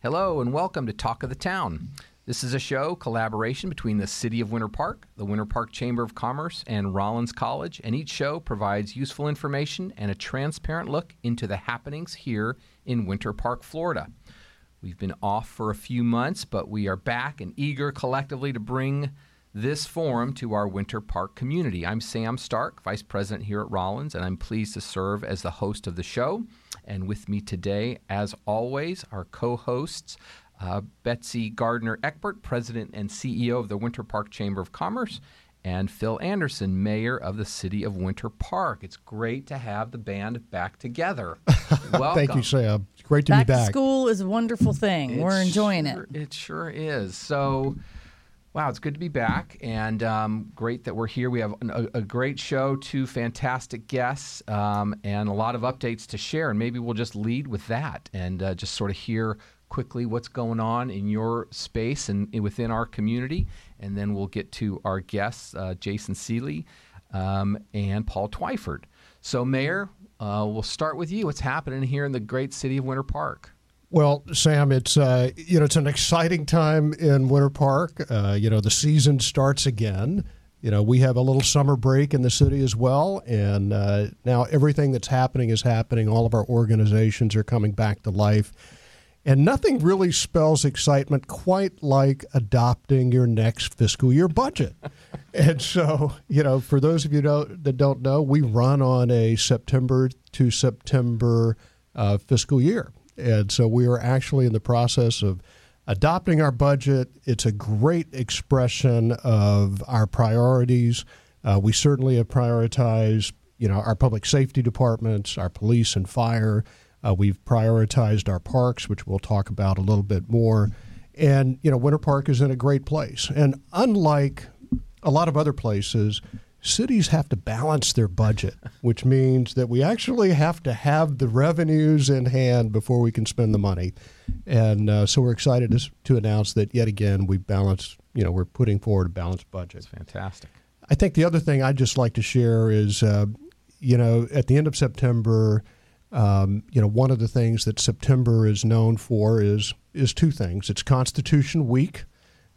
Hello and welcome to Talk of the Town. This is a show collaboration between the City of Winter Park, the Winter Park Chamber of Commerce, and Rollins College, and each show provides useful information and a transparent look into the happenings here in Winter Park, Florida. We've been off for a few months, but we are back and eager collectively to bring this forum to our Winter Park community. I'm Sam Stark, Vice President here at Rollins, and I'm pleased to serve as the host of the show. And with me today, as always, our co hosts, uh, Betsy Gardner Eckbert, President and CEO of the Winter Park Chamber of Commerce, and Phil Anderson, Mayor of the City of Winter Park. It's great to have the band back together. Welcome. Thank you, Sam. It's great to back be back. To school is a wonderful thing. It We're enjoying sure, it. It sure is. So, wow, it's good to be back, and um, great that we're here. We have a, a, great show, two fantastic guests, um, and a lot of updates to share. And maybe we'll just lead with that and uh, just sort of hear quickly what's going on in your space and within our community, and then we'll get to our guests, uh, Jason Seeley um, and Paul Twyford. So, Mayor, uh, we'll start with you. What's happening here in the great city of Winter Park? Well, Sam, it's uh, you know it's an exciting time in Winter Park. Uh, you know the season starts again. You know we have a little summer break in the city as well, and uh, now everything that's happening is happening. All of our organizations are coming back to life, and nothing really spells excitement quite like adopting your next fiscal year budget. and so, you know, for those of you don't, that don't know, we run on a September to September uh, fiscal year. And so we are actually in the process of adopting our budget. It's a great expression of our priorities. Uh, we certainly have prioritized, you know, our public safety departments, our police and fire. Uh, we've prioritized our parks, which we'll talk about a little bit more. And, you know, Winter Park is in a great place. And unlike a lot of other places, cities have to balance their budget, which means that we actually have to have the revenues in hand before we can spend the money. And uh, so we're excited to, to announce that yet again we balance. You know, we're putting forward a balanced budget. That's fantastic. I think the other thing I'd just like to share is, uh, you know, at the end of September, um, you know, one of the things that September is known for is is two things. It's Constitution Week.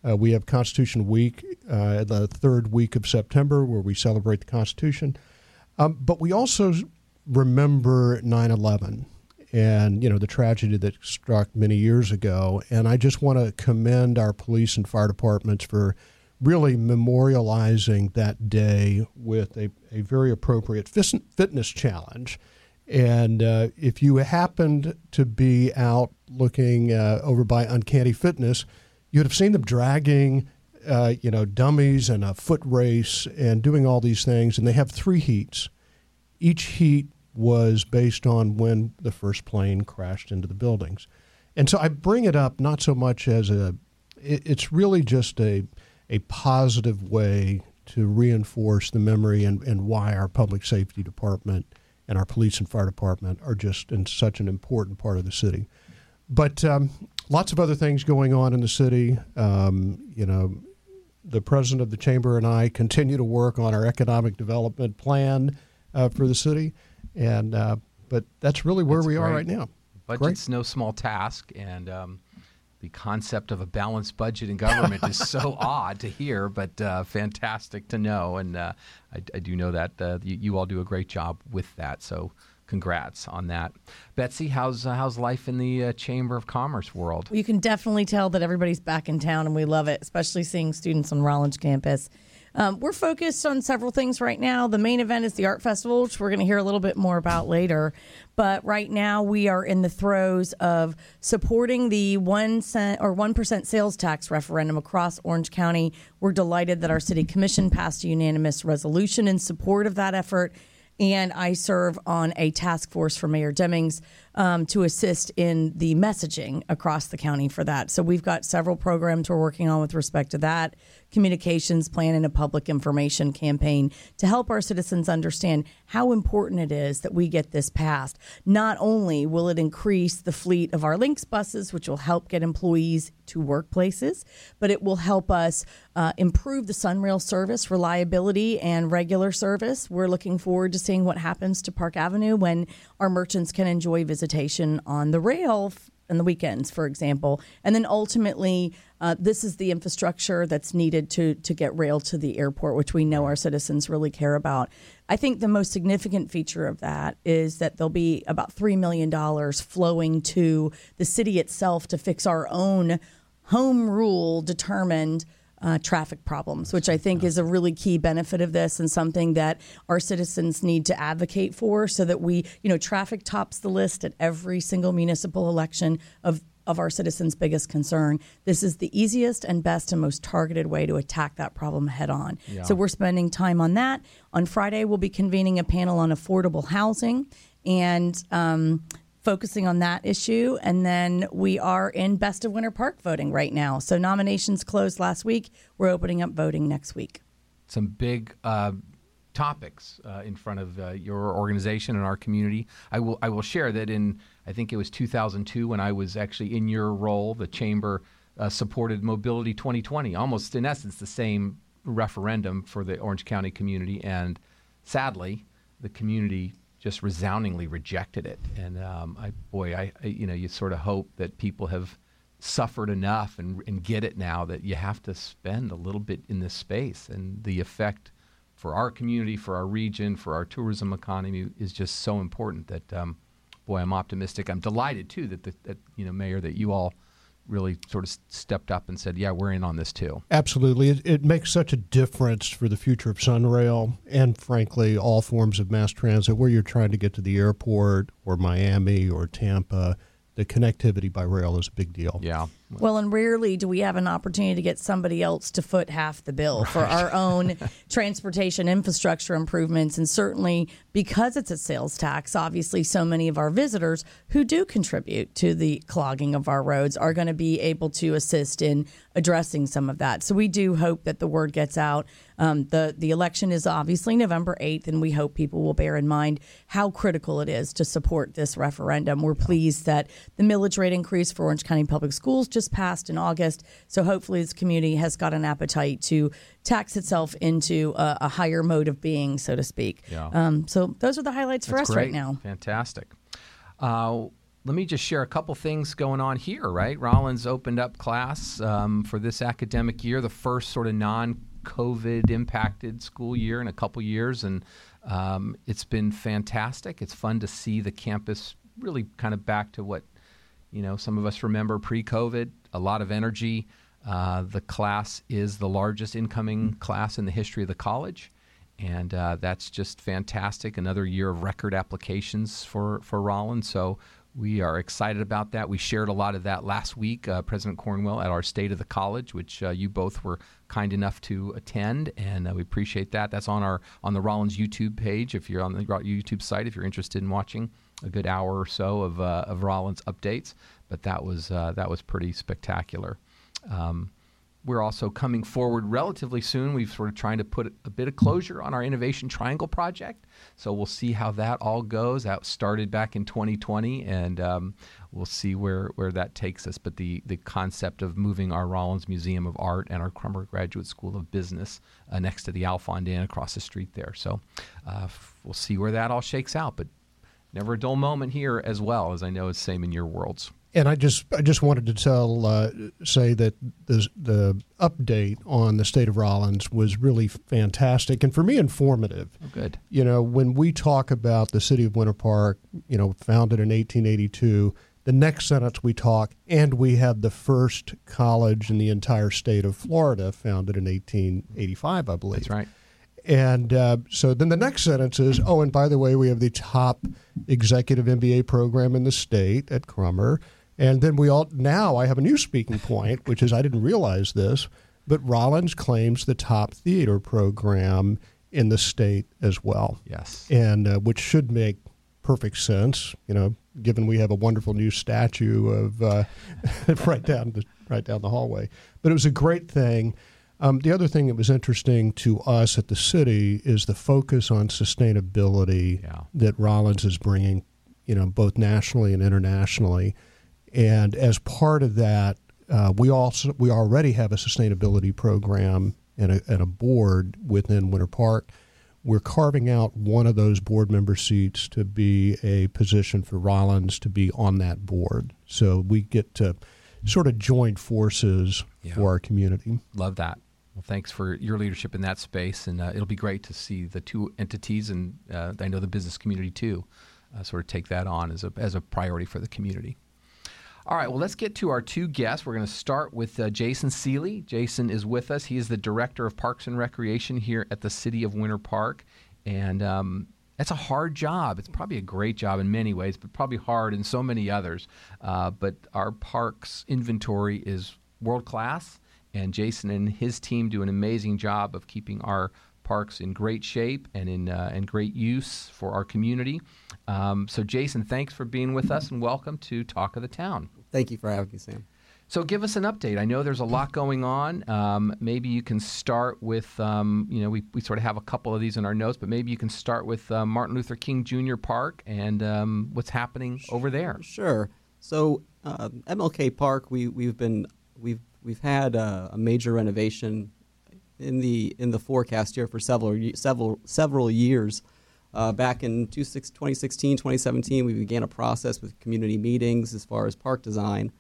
Uh, we have Constitution Week, uh, the third week of September, where we celebrate the Constitution. Um, but we also remember 9 11 and, you know, the tragedy that struck many years ago. And I just want to commend our police and fire departments for really memorializing that day with a, a very appropriate fitness challenge. And uh, if you happened to be out looking uh, over by Uncanny Fitness, you'd have seen them dragging, uh, you know, dummies and a foot race and doing all these things. And they have three heats. Each heat was based on when the first plane crashed into the buildings. And so I bring it up not so much as a, it's really just a, a positive way to reinforce the memory and, and why our public safety department and our police and fire department are just in such an important part of the city. But um, lots of other things going on in the city. Um, you know, the president of the chamber and I continue to work on our economic development plan uh, for the city, and uh, but that's really where that's we great. are right now. Budget's great. no small task, and um, the concept of a balanced budget in government is so odd to hear, but uh, fantastic to know. And uh, I, I, do know that uh, you, you, all do a great job with that. So congrats on that. Betsy, how's uh, how's life in the uh, Chamber of Commerce world? You can definitely tell that everybody's back in town, and we love it, especially seeing students on Rollins campus. Um, we're focused on several things right now. The main event is the art festival, which we're going to hear a little bit more about later. But right now, we are in the throes of supporting the one cent or one percent sales tax referendum across Orange County. We're delighted that our city commission passed a unanimous resolution in support of that effort and I serve on a task force for Mayor Demings um, to assist in the messaging across the county for that. So we've got several programs we're working on with respect to that communications plan and a public information campaign to help our citizens understand how important it is that we get this passed. Not only will it increase the fleet of our Lynx buses, which will help get employees to workplaces, but it will help us uh, improve the Sunrail service reliability and regular service. We're looking forward to seeing what happens to Park Avenue when our merchants can enjoy visitation on the rail and the weekends, for example. And then ultimately, uh, this is the infrastructure that's needed to to get rail to the airport, which we know our citizens really care about. I think the most significant feature of that is that there'll be about three million dollars flowing to the city itself to fix our own home rule determined uh, traffic problems, which I think is a really key benefit of this and something that our citizens need to advocate for so that we, you know, traffic tops the list at every single municipal election of of our citizens' biggest concern. This is the easiest and best and most targeted way to attack that problem head on. Yeah. So we're spending time on that. On Friday, we'll be convening a panel on affordable housing and um, focusing on that issue. And then we are in Best of Winter Park voting right now. So nominations closed last week. We're opening up voting next week. Some big uh, topics uh, in front of uh, your organization and our community. I will I will share that in I think it was 2002 when I was actually in your role, the chamber uh, supported Mobility 2020, almost in essence the same referendum for the Orange County community, and sadly, the community just resoundingly rejected it. And um, I, boy, I, I, you know, you sort of hope that people have suffered enough and, and get it now that you have to spend a little bit in this space. And the effect for our community, for our region, for our tourism economy is just so important that, um, boy, I'm optimistic. I'm delighted too that, the, that you know, Mayor, that you all really sort of stepped up and said, "Yeah, we're in on this too." Absolutely, it, it, makes such a difference for the future of Sunrail and, frankly, all forms of mass transit. Where you're trying to get to the airport or Miami or Tampa, the connectivity by rail is a big deal. Yeah. Well, and rarely do we have an opportunity to get somebody else to foot half the bill right. for our own transportation infrastructure improvements. And certainly because it's a sales tax, obviously, so many of our visitors who do contribute to the clogging of our roads are going to be able to assist in addressing some of that. So we do hope that the word gets out. Um, the the election is obviously November eighth, and we hope people will bear in mind how critical it is to support this referendum. We're pleased that the millage rate increase for Orange County Public Schools just passed in August. So hopefully, this community has got an appetite to tax itself into a, a higher mode of being, so to speak. Yeah. Um, so those are the highlights for That's us great. right now. Fantastic. Uh, let me just share a couple things going on here, right? Rollins opened up class um, for this academic year, the first sort of non COVID impacted school year in a couple years. And um, it's been fantastic. It's fun to see the campus really kind of back to what, you know, some of us remember pre COVID, a lot of energy. Uh, the class is the largest incoming class in the history of the college. And uh, that's just fantastic. Another year of record applications for, for Rollins. So we are excited about that. We shared a lot of that last week, uh, President Cornwell, at our State of the College, which uh, you both were kind enough to attend, and uh, we appreciate that. That's on our on the Rollins YouTube page. If you're on the YouTube site, if you're interested in watching a good hour or so of uh, of Rollins updates, but that was uh, that was pretty spectacular. Um, we're also coming forward relatively soon. We've sort of trying to put a bit of closure on our Innovation Triangle project. So we'll see how that all goes. That started back in 2020, and um, we'll see where, where that takes us. But the, the concept of moving our Rollins Museum of Art and our Crummer Graduate School of Business uh, next to the Alfond Inn across the street there. So uh, we'll see where that all shakes out. But never a dull moment here as well, as I know it's same in your worlds. And I just I just wanted to tell uh, say that the the update on the state of Rollins was really fantastic and for me informative. Oh, good. You know, when we talk about the city of Winter Park, you know, founded in 1882, the next sentence we talk, and we have the first college in the entire state of Florida, founded in 1885, I believe. That's right. And uh, so then the next sentence is, oh, and by the way, we have the top executive MBA program in the state at Crummer. And then we all now I have a new speaking point, which is I didn't realize this, but Rollins claims the top theater program in the state as well. Yes, and uh, which should make perfect sense, you know, given we have a wonderful new statue of uh, right down the right down the hallway. But it was a great thing. Um, the other thing that was interesting to us at the city is the focus on sustainability yeah. that Rollins is bringing, you know, both nationally and internationally. And as part of that, uh, we also we already have a sustainability program and a, and a board within Winter Park. we're carving out one of those board member seats to be a position for Rollins to be on that board. So we get to sort of join forces Yeah. for our community. Love that. Well, thanks for your leadership in that space, and uh, it'll be great to see the two entities, and uh, I know the business community too, uh, sort of take that on as a as a priority for the community. All right, well, let's get to our two guests. We're going to start with uh, Jason Seeley. Jason is with us. He is the director of Parks and Recreation here at the City of Winter Park, and um, that's a hard job. It's probably a great job in many ways, but probably hard in so many others. Uh, but our parks inventory is world class, and Jason and his team do an amazing job of keeping our parks in great shape and in uh, in great use for our community. Um, so, Jason, thanks for being with us, and welcome to Talk of the Town. Thank you for having me, Sam. So, give us an update. I know there's a lot going on. Um, maybe you can start with, um, you know, we, we sort of have a couple of these in our notes, but maybe you can start with uh, Martin Luther King Jr. Park and um, what's happening over there. Sure. So uh, MLK Park, we we've been we've we've had a major renovation in the in the forecast here for several several several years. Uh, back in 26 2016, 2017, we began a process with community meetings as far as park design.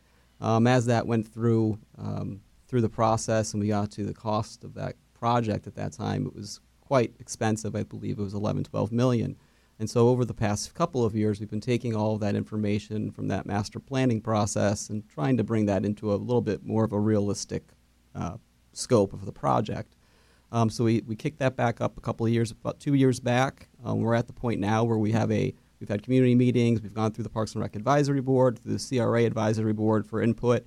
Um, as that went through um, through the process and we got to the cost of that project at that time, it was quite expensive. I believe it was 11, 12 million. And so over the past couple of years, we've been taking all that information from that master planning process and trying to bring that into a little bit more of a realistic uh, scope of the project. Um, so we, we kicked that back up a couple of years, about two years back. Um, we're at the point now where we have a we've had community meetings, we've gone through the Parks and Rec Advisory Board, through the CRA Advisory Board for input,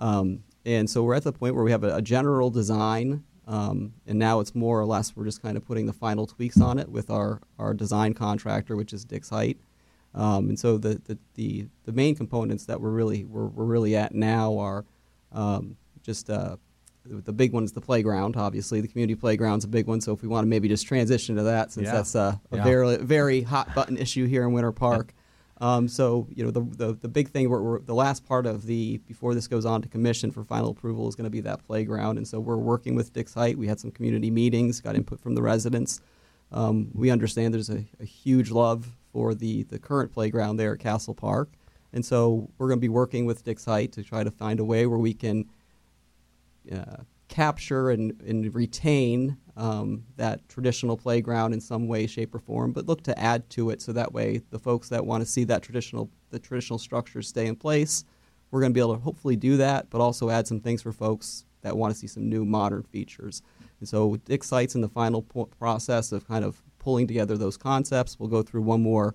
um, and so we're at the point where we have a, a general design, um, and now it's more or less we're just kind of putting the final tweaks on it with our our design contractor, which is Dix.Hite. Um, and so the, the, the, the main components that we're really we're, we're really at now are um, just uh, the the big one is the playground. Obviously, the community playground's a big one. So if we want to maybe just transition to that, since Yeah. that's a, a Yeah. very very hot button issue here in Winter Park. Um, so you know the, the the big thing we're, we're, the last part of the before this goes on to commission for final approval is going to be that playground, and so we're working with Dix.Hite. We had some community meetings, got input from the residents. Um, we understand there's a, a huge love for the the current playground there at Castle Park, and so we're going to be working with Dix.Hite to try to find a way where we can uh, capture and, and retain um, that traditional playground in some way, shape, or form, but look to add to it so that way the folks that want to see that traditional the traditional structures stay in place, we're going to be able to hopefully do that, but also add some things for folks that want to see some new modern features. And so Dix.Hite's in the final po- process of kind of pulling together those concepts. We'll go through one more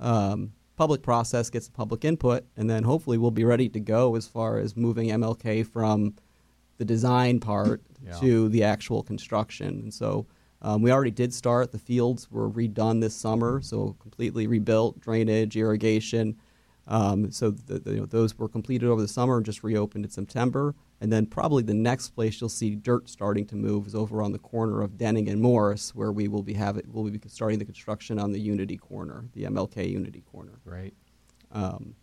um, public process, get some public input, and then hopefully we'll be ready to go as far as moving MLK from the design part Yeah. to the actual construction. And so um, we already did start. The fields were redone this summer, so completely rebuilt, drainage, irrigation. Um, so the, the, you know, those were completed over the summer and just reopened in September. And then probably the next place you'll see dirt starting to move is over on the corner of Denning and Morse, where we will be having we'll be starting the construction on the Unity corner, the MLK Unity corner. Right. Um,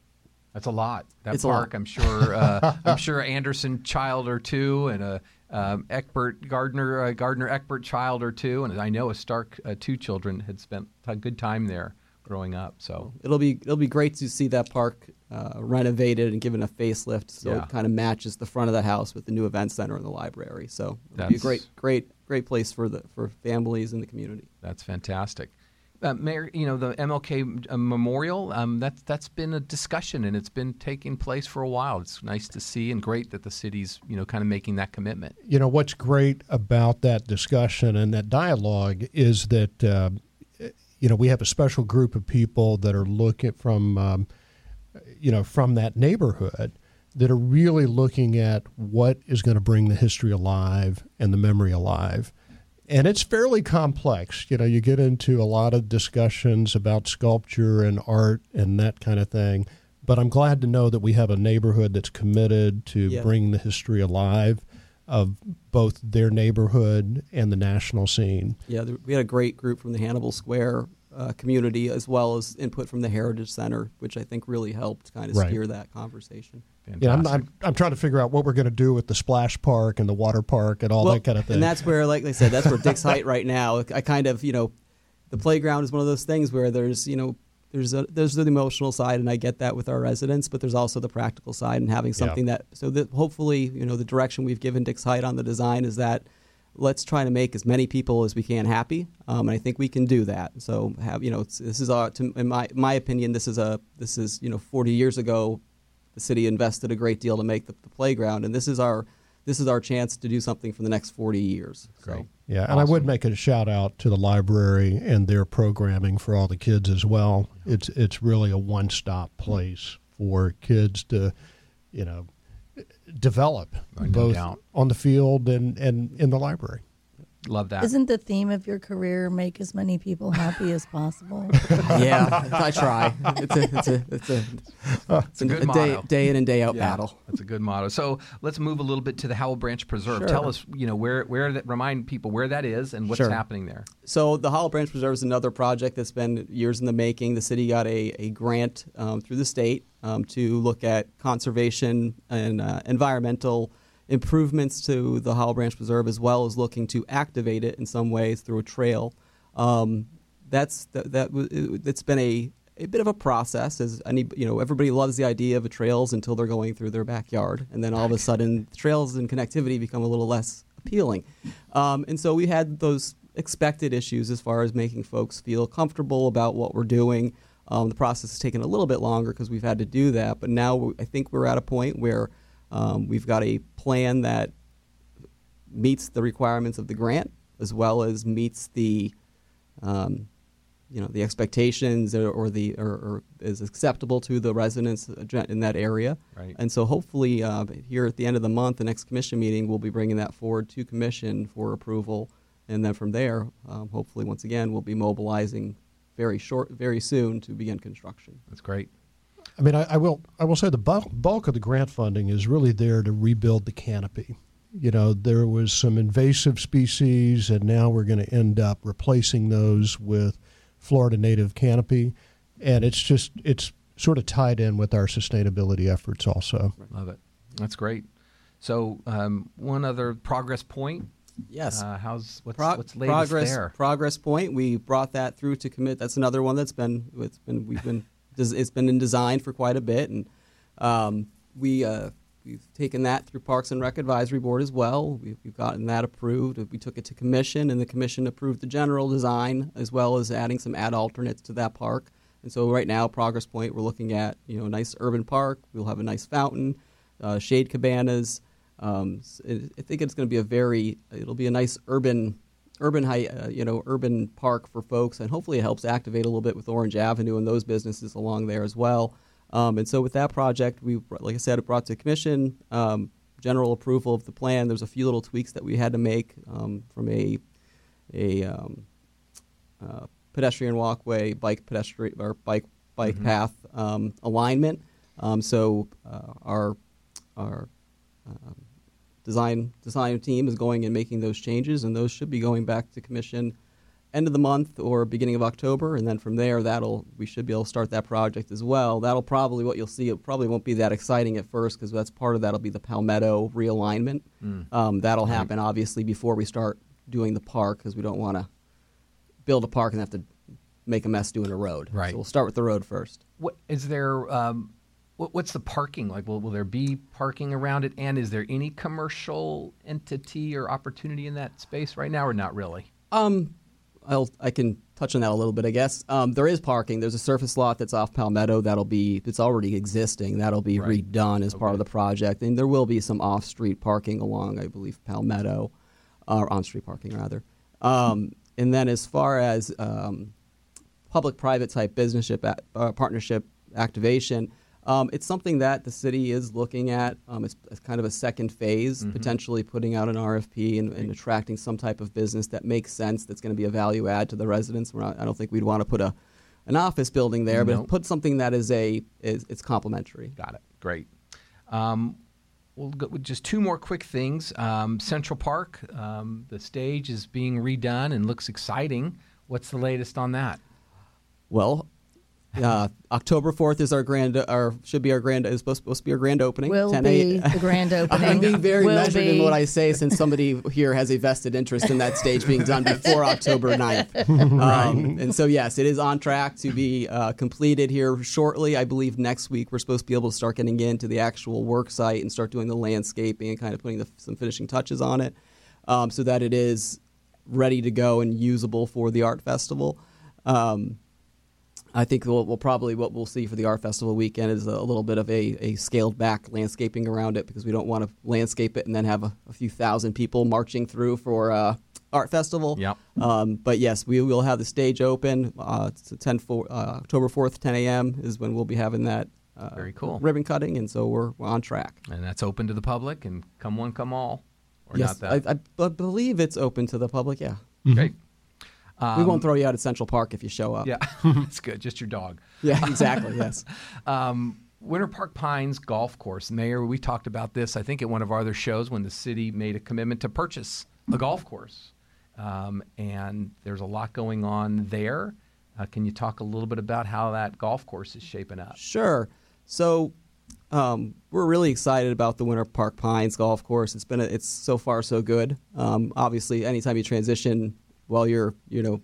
That's a lot. That a lot. park, I'm sure. Uh, I'm sure Anderson child or two, and a um, Eckbert Gardner uh, Gardner Eckbert child or two, and I know a Stark uh, two children had spent a good time there growing up. So it'll be it'll be great to see that park uh, renovated and given a facelift, so Yeah. it kind of matches the front of the house with the new event center and the library. So it'll be a That's- great great great place for the for families in the community. that's fantastic. Uh, Mayor, you know the MLK uh, Memorial. Um, that's that's been a discussion, and it's been taking place for a while. It's nice to see, and great that the city's you know kind of making that commitment. You know what's great about that discussion and that dialogue is that uh, you know we have a special group of people that are looking from um, you know from that neighborhood that are really looking at what is going to bring the history alive and the memory alive. And it's fairly complex. You know, you get into a lot of discussions about sculpture and art and that kind of thing. But I'm glad to know that we have a neighborhood that's committed to Yeah. bring the history alive of both their neighborhood and the national scene. Yeah, we had a great group from the Hannibal Square uh, community as well as input from the Heritage Center, which I think really helped kind of Right. steer that conversation. Fantastic. Yeah, I'm, I'm, I'm trying to figure out what we're going to do with the splash park and the water park and all Well, that kind of thing. And that's where, like I said, that's where Dix.Hite right now. I kind of, you know, the playground is one of those things where there's you know there's a there's the emotional side, and I get that with our residents, but there's also the practical side, and having something that so that hopefully you know the direction we've given Dix.Hite on the design is that let's try to make as many people as we can happy, um, and I think we can do that. So have you know it's, this is our, to, in my my opinion this is a this is you know 40 years ago, the city invested a great deal to make the, the playground, and this is our this is our chance to do something for the next 40 years. Great. So, Yeah, and I would make a shout out to the library and their programming for all the kids as well. It's it's really a one stop mm-hmm. place for kids to, you know, develop No both doubt. on the field and, and in the library. Love that. Isn't the theme of your career make as many people happy as possible? yeah, I try. It's a it's a it's a, it's a good day, motto. day in and day out Yeah, battle. That's a good motto. So let's move a little bit to the Howell Branch Preserve. Sure. Tell us, you know, where where that remind people where that is and what's Sure. happening there. So the Howell Branch Preserve is another project that's been years in the making. The city got a, a grant um, through the state um, to look at conservation and uh, environmental improvements to the Howell Branch Preserve, as well as looking to activate it in some ways through a trail. Um, that's that, that it, it's been a a bit of a process as any you know everybody loves the idea of trails until they're going through their backyard and then all of a sudden trails and connectivity become a little less appealing um, and so we had those expected issues as far as making folks feel comfortable about what we're doing um, the process has taken a little bit longer because we've had to do that but now i think we're at a point where um, we've got a plan that meets the requirements of the grant as well as meets the um, you know the expectations or, or the or, or is acceptable to the residents in that area. Right. And so hopefully uh, here at the end of the month, the next commission meeting, we'll be bringing that forward to commission for approval, and then from there, um, hopefully once again, we'll be mobilizing very short, very soon to begin construction. That's great. I mean, I, I will I will say the bulk, bulk of the grant funding is really there to rebuild the canopy. You know, there was some invasive species, and now we're going to end up replacing those with Florida native canopy, and it's just it's sort of tied in with our sustainability efforts also. Love it. That's great. So um, one other progress point. Yes. Uh, how's what's Pro- what's latest progress there? progress point we brought that through to commit that's another one that's been it's been we've been des- it's been in design for quite a bit and um, we uh, we've taken that through Parks and Rec Advisory Board as well. We've, we've gotten that approved. We took it to commission and the commission approved the general design as well as adding some ad alternates to that park. And so right now progress point we're looking at you know a nice urban park. We'll have a nice fountain uh, shade cabanas. Um, I think it's going to be a very, it'll be a nice urban, urban, high, uh, you know, urban park for folks, and hopefully it helps activate a little bit with Orange Avenue and those businesses along there as well. Um, and so with that project, we, like I said, it brought to commission um, general approval of the plan. There's a few little tweaks that we had to make um, from a, a um, uh, pedestrian walkway, bike pedestrian or bike bike path um, alignment. Um, so uh, our our um, design design team is going and making those changes, and those should be going back to commission end of the month or beginning of October, and then from there, that'll we should be able to start that project as well. That'll probably what you'll see. It probably won't be that exciting at first because that's part of that'll be the Palmetto realignment. Um, that'll happen obviously before we start doing the park because we don't want to build a park and have to make a mess doing a road. Right. So we'll start with the road first. What is there? Um, what, what's the parking like? Will, will there be parking around it? And is there any commercial entity or opportunity in that space right now, or not really? Um, I'll I can touch on that a little bit, I guess. Um, there is parking. There's a surface lot that's off Palmetto that'll be it's already existing. That'll be Right. redone as part of the project, and there will be some off-street parking along, I believe, Palmetto, or on-street parking rather. Um, and then as far as um, public-private type business uh, partnership activation. Um, it's something that the city is looking at. Um, it's, it's kind of a second phase, potentially putting out an RFP and, and attracting some type of business that makes sense. That's going to be a value add to the residents. We're not, I don't think we'd want to put a an office building there, but put something that is a is it's complementary. Got it. Great. Um, we'll go with just two more quick things. Um, Central Park, um, the stage is being redone and looks exciting. What's the latest on that? Well, Uh, October fourth is our grand, our should be our grand is supposed, supposed to be our grand opening. Will 10 be the grand opening. I'm being very Will measured in what I say since somebody here has a vested interest in that stage being done before October 9th. Um, and so, yes, it is on track to be uh, completed here shortly. I believe next week we're supposed to be able to start getting into the actual work site and start doing the landscaping and kind of putting the, some finishing touches on it um, so that it is ready to go and usable for the art festival. Um, I think we'll, we'll probably what we'll see for the art festival weekend is a, little bit of a, a scaled back landscaping around it because we don't want to landscape it and then have a, a few thousand people marching through for uh, art festival. Yep. Um, but yes, we will have the stage open. Uh, it's 10 for, uh, October fourth, 10 a.m. is when we'll be having that. Uh, Very cool. Ribbon cutting, and so we're, we're on track. And that's open to the public and come one, come all. Or yes, not that. I, I b- believe it's open to the public. Yeah, Great. We won't throw you out at Central Park if you show up. Um, Yeah, that's good. Just your dog. yeah, exactly. yes. Um, Winter Park Pines Golf Course. Mayor, we talked about this, I think, at one of our other shows when the city made a commitment to purchase a golf course. Um, and there's a lot going on there. Uh, can you talk a little bit about how that golf course is shaping up? Sure. So um, we're really excited about the Winter Park Pines golf course. It's been a, it's so far so good. Um, obviously, anytime you transition, while you're you know,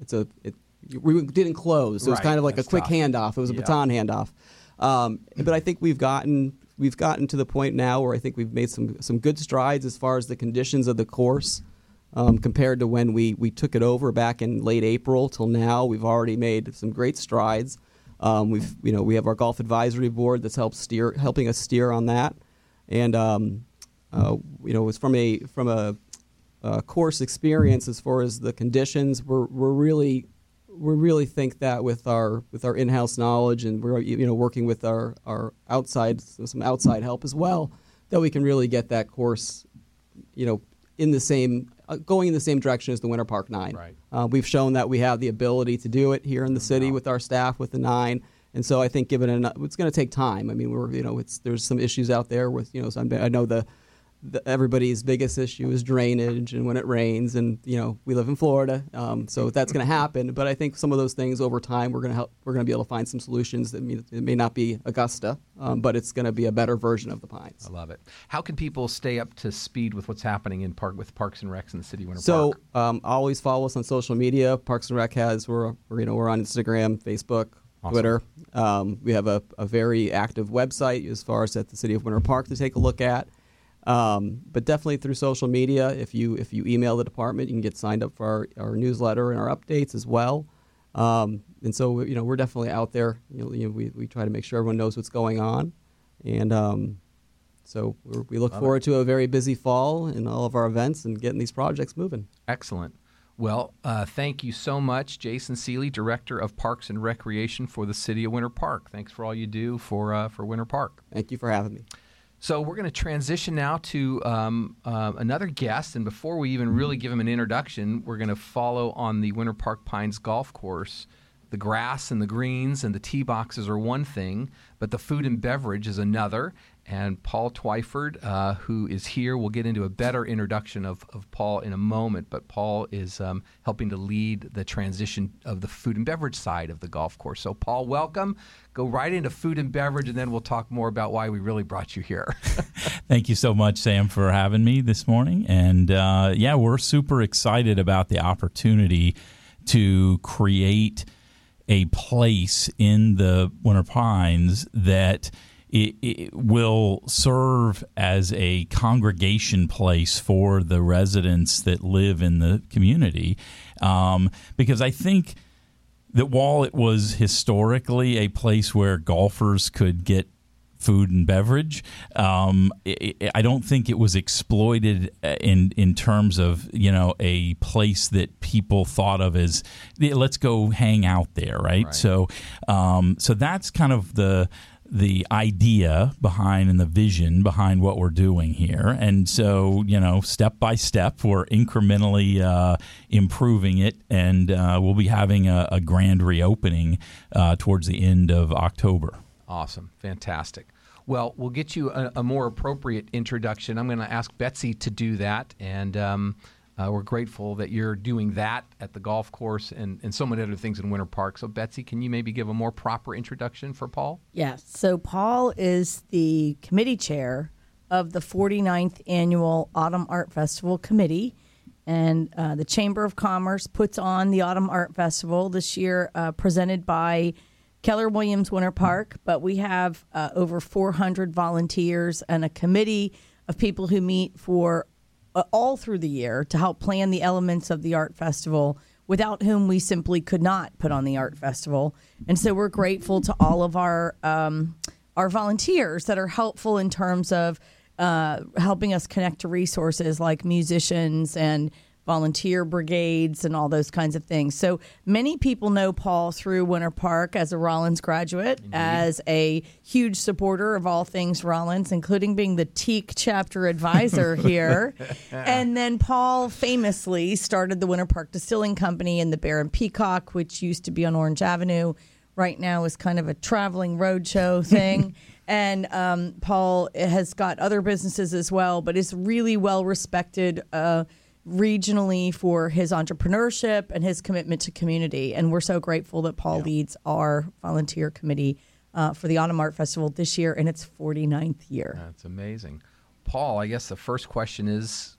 it's, a it, we didn't close. So it was kind of like a quick tough. handoff. It was a Yeah. baton handoff. Um, but I think we've gotten we've gotten to the point now where I think we've made some some good strides as far as the conditions of the course. Um, compared to when we, we took it over back in late April till now, we've already made some great strides. Um, we've you know we have our golf advisory board that's helped steer helping us steer on that, and um, uh, you know it's from a from a, a course experience as far as the conditions. We're we're really we really think that with our with our in-house knowledge and we're you know working with our our outside some outside help as well that we can really get that course you know in the same uh, going in the same direction as the Winter Park Nine. Right. Uh, we've shown that we have the ability to do it here in the city with our staff with the nine. And so I think given enough, it's going to take time. I mean, we're you know it's there's some issues out there with you know some, I know the, the everybody's biggest issue is drainage and when it rains and you know we live in Florida, um, so that's going to happen. But I think some of those things over time we're going to help we're going to be able to find some solutions that mean it may not be Augusta, um, but it's going to be a better version of the Pines. I love it. How can people stay up to speed with what's happening in park with Parks and Recs in the city of Winter So Park? um, always follow us on social media. Parks and Rec has we're, we're you know we're on Instagram, Facebook, Awesome. Twitter. Um, we have a, a very active website as far as at the City of Winter Park to take a look at. Um, but definitely through social media. If you if you email the department, you can get signed up for our, our newsletter and our updates as well. Um, and so you know we're definitely out there. You know, you know, we we try to make sure everyone knows what's going on, and um, so we're, we look Love forward to a very busy fall in all of our events and getting these projects moving. Excellent. Well, uh, thank you so much, Jason Seeley, Director of Parks and Recreation for the City of Winter Park. Thanks for all you do for uh, for Winter Park. Thank you for having me. So we're going to transition now to um, uh, another guest, and before we even really give him an introduction, we're going to follow on the Winter Park Pines golf course. The grass and the greens and the tee boxes are one thing, but the food and beverage is another. And Paul Twyford, uh, who is here, we'll get into a better introduction of, of Paul in a moment. But Paul is um, helping to lead the transition of the food and beverage side of the golf course. So, Paul, welcome. Go right into food and beverage, and then we'll talk more about why we really brought you here. Thank you so much, Sam, for having me this morning. And uh, yeah, we're super excited about the opportunity to create a place in the Winter Pines that it, it will serve as a congregation place for the residents that live in the community. Um, because I think that while it was historically a place where golfers could get food and beverage. Um, i i I don't think it was exploited in in terms of you know a place that people thought of as let's go hang out there, right? Right. So, um, so that's kind of the the idea behind and the vision behind what we're doing here. And so, you know, step by step, we're incrementally uh, improving it, and uh, we'll be having a, a grand reopening uh, towards the end of October. Awesome. Fantastic. Well, we'll get you a, a more appropriate introduction. I'm going to ask Betsy to do that. And um, Uh, we're grateful that you're doing that at the golf course and, and so many other things in Winter Park. So, Betsy, can you maybe give a more proper introduction for Paul? Yes. So, Paul is the committee chair of the 49th Annual Autumn Art Festival Committee. And uh, the Chamber of Commerce puts on the Autumn Art Festival this year, uh, presented by Keller Williams Winter Park. But we have uh, over 400 volunteers and a committee of people who meet for all through the year to help plan the elements of the art festival without whom we simply could not put on the art festival. And so we're grateful to all of our um, our volunteers that are helpful in terms of uh, helping us connect to resources like musicians and volunteer brigades and all those kinds of things. So many people know Paul through Winter Park as a Rollins graduate, Indeed. as a huge supporter of all things Rollins, including being the TKE chapter advisor here. and then Paul famously started the Winter Park Distilling Company in the Bear and Peacock, which used to be on Orange Avenue. Right now is kind of a traveling roadshow thing. and um, Paul has got other businesses as well, but is really well respected. Uh, regionally for his entrepreneurship and his commitment to community. And we're so grateful that Paul yeah. leads our volunteer committee uh, for the Autumn Art Festival this year in its 49th year. That's amazing. Paul, I guess the first question is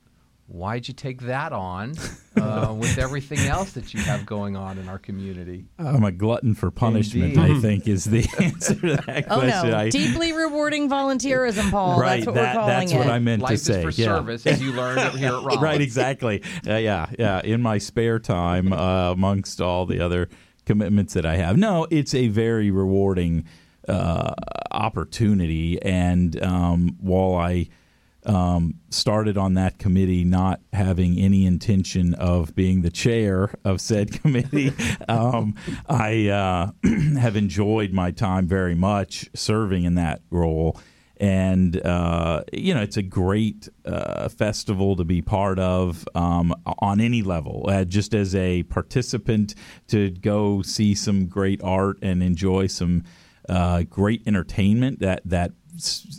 why'd you take that on uh, with everything else that you have going on in our community? I'm a glutton for punishment, Indeed. I think, is the answer to that oh, question. no. I, Deeply rewarding volunteerism, Paul. Right, that's what that, we're calling that's it. what I meant Life to say. Life Is for yeah. service, as you learned here at Rollins. right, exactly. Uh, yeah, yeah. In my spare time, uh, amongst all the other commitments that I have. No, it's a very rewarding uh, opportunity. And um, while I – um, started on that committee not having any intention of being the chair of said committee. um, I uh, have enjoyed my time very much serving in that role. And, uh, you know, it's a great uh, festival to be part of um, on any level. Uh, just as a participant, to go see some great art and enjoy some uh, great entertainment that, that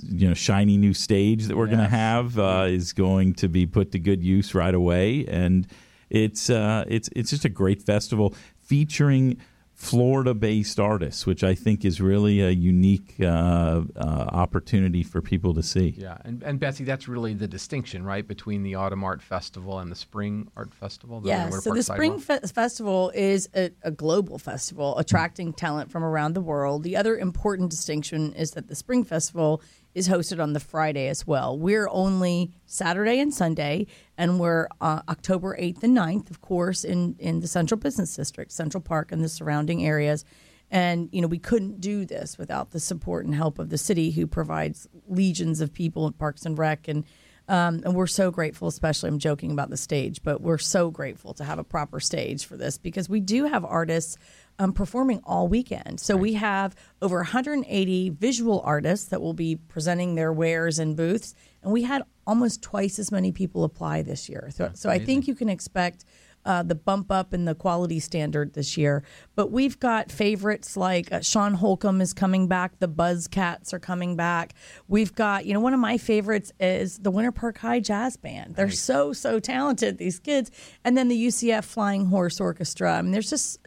you know shiny new stage that we're yes. going to have uh, is going to be put to good use right away, and it's uh, it's it's just a great festival featuring Florida based artists, which I think is really a unique uh, uh, opportunity for people to see. Yeah, and, and Betsy, that's really the distinction, right, between the Autumn Art Festival and the Spring Art Festival? Yeah, so the Spring Fe- Festival is a, a, global festival attracting talent from around the world. The other important distinction is that the Spring Festival is hosted on the Friday as well. We're only Saturday and Sunday, and we're uh, October 8th and 9th, of course, in, in the Central Business District, Central Park, and the surrounding areas. And, you know, we couldn't do this without the support and help of the city, who provides legions of people at Parks and Rec. And, um, and we're so grateful, especially, I'm joking about the stage, but we're so grateful to have a proper stage for this because we do have artists um, performing all weekend. So right. we have over 180 visual artists that will be presenting their wares in booths, and we had almost twice as many people apply this year. So, so I think you can expect. Uh, the bump up in the quality standard this year. But we've got favorites like uh, Sean Holcomb is coming back. The Buzzcats are coming back. We've got, you know, one of my favorites is the Winter Park High Jazz Band. They're nice. so, so talented, these kids. And then the UCF Flying Horse Orchestra. I mean, there's just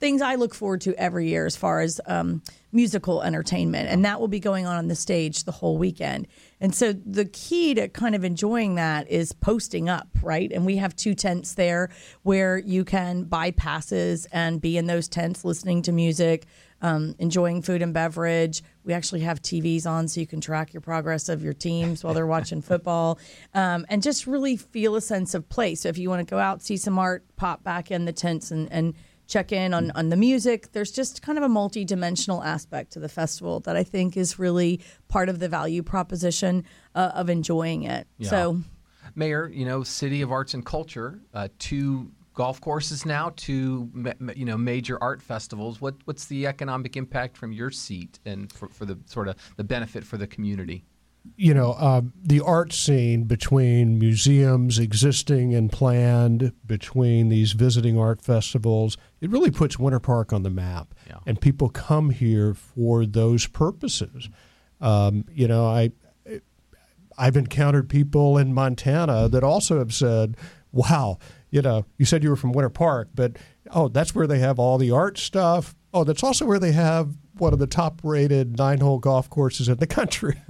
things I look forward to every year as far as um, musical entertainment, and that will be going on on the stage the whole weekend. And so the key to kind of enjoying that is posting up, right? And we have two tents there where you can buy passes and be in those tents listening to music. Um, enjoying food and beverage. We actually have TVs on so you can track your progress of your teams while they're watching football um, and just really feel a sense of place. So if you want to go out, see some art, pop back in the tents and, and check in on, on the music. There's just kind of a multi dimensional aspect to the festival that I think is really part of the value proposition uh, of enjoying it. Yeah. So, Mayor, you know, City of Arts and Culture, uh, two golf courses now, two you know major art festivals. What what's the economic impact from your seat and for, for the sort of the benefit for the community? You know, uh, the art scene between museums existing and planned, between these visiting art festivals, it really puts Winter Park on the map. Yeah. And people come here for those purposes. Um, you know, I, I've encountered people in Montana that also have said, wow, you know, you said you were from Winter Park, but oh, that's where they have all the art stuff. Oh, that's also where they have one of the top rated nine hole golf courses in the country.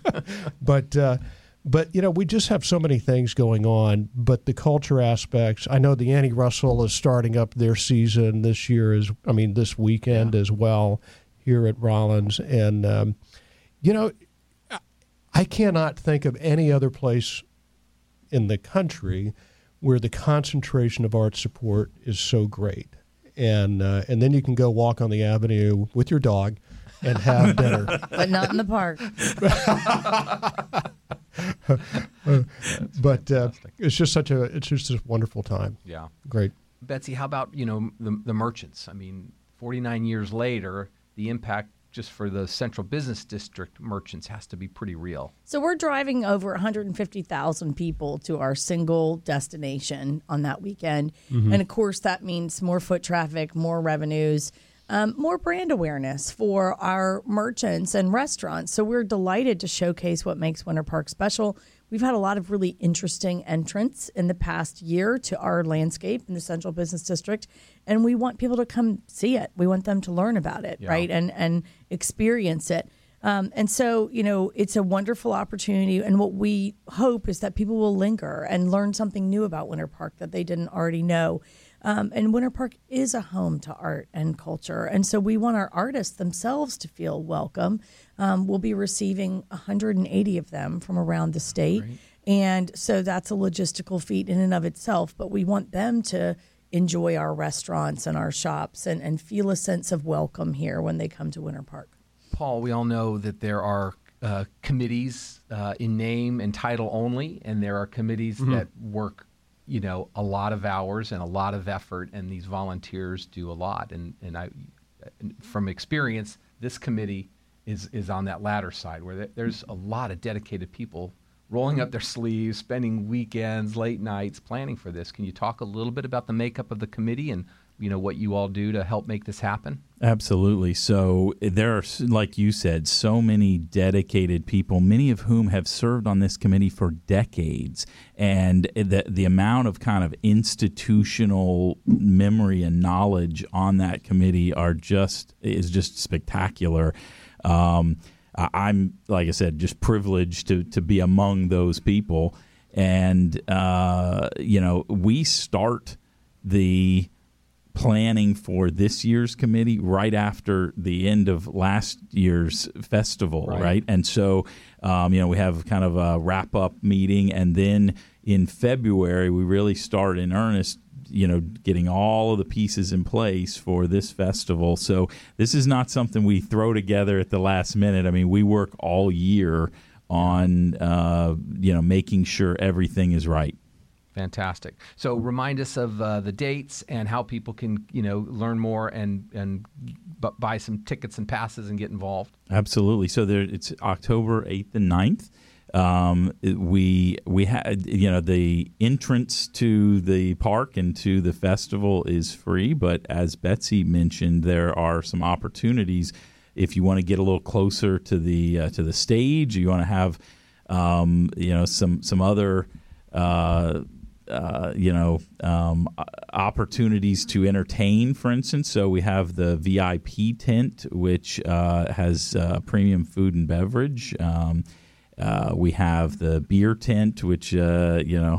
but, uh, but you know, we just have so many things going on. But the culture aspects, I know the Annie Russell is starting up their season this year, as I mean, this weekend yeah. as well here at Rollins, and um, you know, I cannot think of any other place in the country where the concentration of art support is so great. And uh, and then you can go walk on the avenue with your dog and have dinner. but not in the park. but uh, it's just such a it's just a wonderful time. Yeah. Great. Betsy, how about, you know, the, the merchants? I mean, 49 years later, the impact just for the central business district merchants has to be pretty real. So we're driving over 150,000 people to our single destination on that weekend. Mm-hmm. And of course, that means more foot traffic, more revenues. Um, more brand awareness for our merchants and restaurants. So we're delighted to showcase what makes Winter Park special. We've had a lot of really interesting entrants in the past year to our landscape in the Central Business District, and we want people to come see it. We want them to learn about it, yeah. right, and and experience it. Um, and so, you know, it's a wonderful opportunity. And what we hope is that people will linger and learn something new about Winter Park that they didn't already know. Um, and Winter Park is a home to art and culture. And so we want our artists themselves to feel welcome. Um, we'll be receiving 180 of them from around the state. Great. And so that's a logistical feat in and of itself. But we want them to enjoy our restaurants and our shops and, and feel a sense of welcome here when they come to Winter Park. Paul, we all know that there are uh, committees uh, in name and title only, and there are committees mm-hmm. that work you know a lot of hours and a lot of effort and these volunteers do a lot. And and I from experience this committee is is on that latter side where there's a lot of dedicated people rolling up their sleeves spending weekends late nights planning for this. Can you talk a little bit about the makeup of the committee and you know what you all do to help make this happen? Absolutely. So there are like you said so many dedicated people many of whom have served on this committee for decades. And the the amount of kind of institutional memory and knowledge on that committee are just is just spectacular. Um, I'm like I said just privileged to to be among those people. And uh, you know we start the planning for this year's committee right after the end of last year's festival, right? right? And so, um, you know, we have kind of a wrap up meeting, and then in February we really start in earnest. You know, getting all of the pieces in place for this festival. So this is not something we throw together at the last minute. I mean, we work all year on uh, you know making sure everything is right. Fantastic. So remind us of uh, the dates and how people can, you know, learn more and and b- buy some tickets and passes and get involved. Absolutely. So there, it's October eighth and 9th. Um, we we had you know the entrance to the park and to the festival is free, but as Betsy mentioned, there are some opportunities if you want to get a little closer to the uh, to the stage. You want to have um, you know some some other uh, uh, you know, um, opportunities to entertain, for instance. So we have the VIP tent, which uh, has uh, premium food and beverage. Um, uh, we have the beer tent, which uh, you know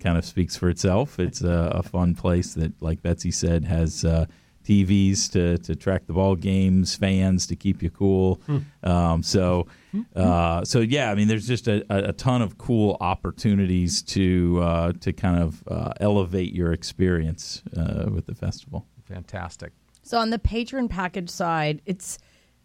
kind of speaks for itself. It's a, a, fun place that, like Betsy said, has TVs to, to track the ball games, fans to keep you cool. Hmm. Um, so, uh, so yeah, I mean, there's just a, a ton of cool opportunities to uh, to kind of uh, elevate your experience uh, with the festival. Fantastic. So on the patron package side, it's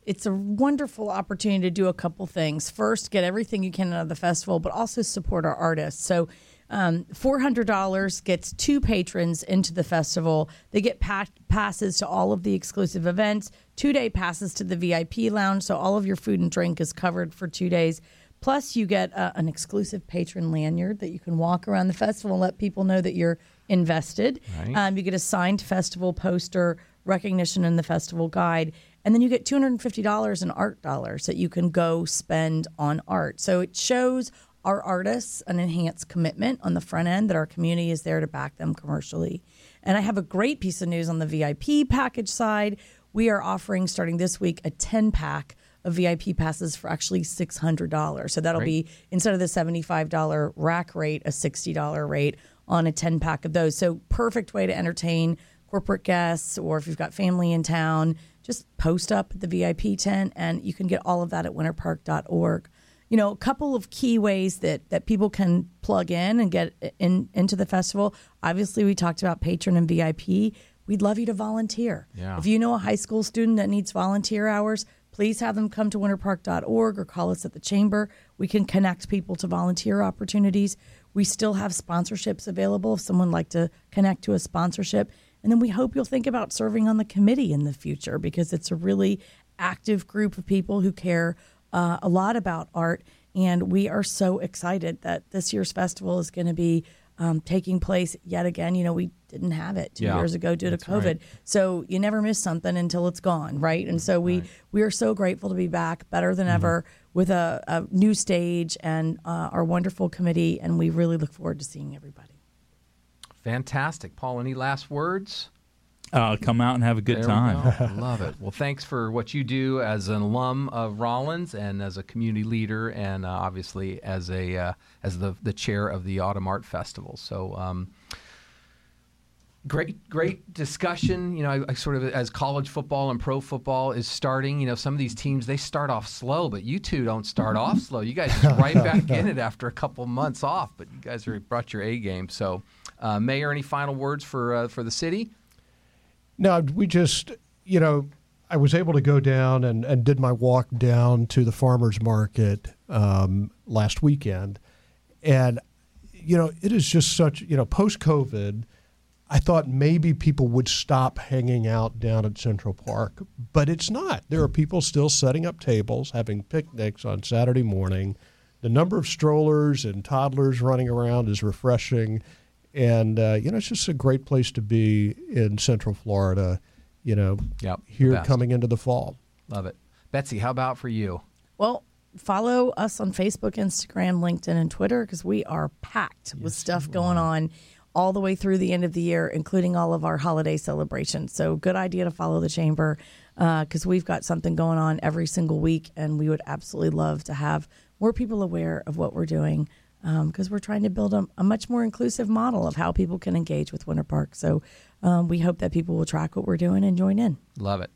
it's a wonderful opportunity to do a couple things. First, get everything you can out of the festival, but also support our artists. So um, $400 gets two patrons into the festival. They get pa- passes to all of the exclusive events, two day passes to the VIP lounge. So all of your food and drink is covered for two days. Plus, you get uh, an exclusive patron lanyard that you can walk around the festival and let people know that you're invested. Right. Um, you get a signed festival poster, recognition in the festival guide, and then you get $250 in art dollars that you can go spend on art. So it shows our artists an enhanced commitment on the front end that our community is there to back them commercially. And I have a great piece of news on the VIP package side. We are offering starting this week a 10 pack of VIP passes for actually $600. So that'll Great. be instead of the $75 rack rate, a $60 rate on a 10 pack of those. So perfect way to entertain corporate guests or if you've got family in town, just post up at the VIP tent and you can get all of that at winterpark.org. You know, a couple of key ways that that people can plug in and get in into the festival. Obviously, we talked about patron and VIP. We'd love you to volunteer. Yeah. If you know a high school student that needs volunteer hours, please have them come to winterpark.org or call us at the chamber. We can connect people to volunteer opportunities. We still have sponsorships available if someone like to connect to a sponsorship. And then we hope you'll think about serving on the committee in the future because it's a really active group of people who care uh, a lot about art. And we are so excited that this year's festival is going to be um, taking place yet again. You know, we didn't have it two Yeah, years ago due to that's right. COVID. So you never miss something until it's gone, right? And so we we are so grateful to be back, better than ever, with a, a new stage and uh, our wonderful committee, and we really look forward to seeing everybody. Fantastic. Paul, any last words? Uh, come out and have a good There time. Love it. Well, thanks for what you do as an alum of Rollins and as a community leader, and uh, obviously as a uh, as the the chair of the Autumn Art Festival. So. Um, Great, great discussion. You know, I, I sort of as college football and pro football is starting. You know, some of these teams they start off slow, but you two don't start off slow. You guys just right back in it after a couple months off. But you guys are brought your A game. So, uh, Mayor, any final words for uh, for the city? No, we just, you know, I was able to go down and, and did my walk down to the farmers market um, last weekend. And, you know, it is just such, you know, post COVID, I thought maybe people would stop hanging out down at Central Park, but it's not. There are people still setting up tables, having picnics on Saturday morning. The number of strollers and toddlers running around is refreshing. And, uh, you know, it's just a great place to be in Central Florida, you know, Yep, here coming into the fall. Love it. Betsy, how about for you? Well, follow us on Facebook, Instagram, LinkedIn, and Twitter because we are packed with stuff going on all the way through the end of the year, including all of our holiday celebrations. So, good idea to follow the chamber because we've got something going on every single week, and we would absolutely love to have more people aware of what we're doing because we're trying to build a, a much more inclusive model of how people can engage with Winter Park. So, um, we hope that people will track what we're doing and join in. Love it.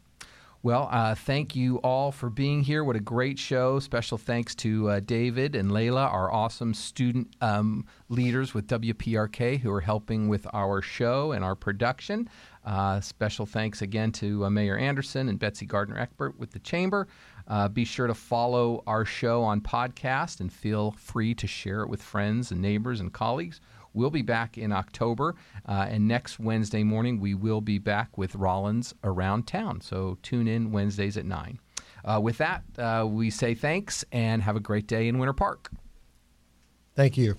Well, uh, thank you all for being here. What a great show. Special thanks to uh, David and Layla, our awesome student um, leaders with WPRK who are helping with our show and our production. Uh, special thanks again to uh, Mayor Anderson and Betsy Gardner Eckbert with the Chamber. Uh, be sure to follow our show on podcast and feel free to share it with friends and neighbors and colleagues. We'll be back in October, uh, and next Wednesday morning we will be back with Rollins Around Town. So tune in Wednesdays at 9. Uh, with that, uh, we say thanks and have a great day in Winter Park. Thank you.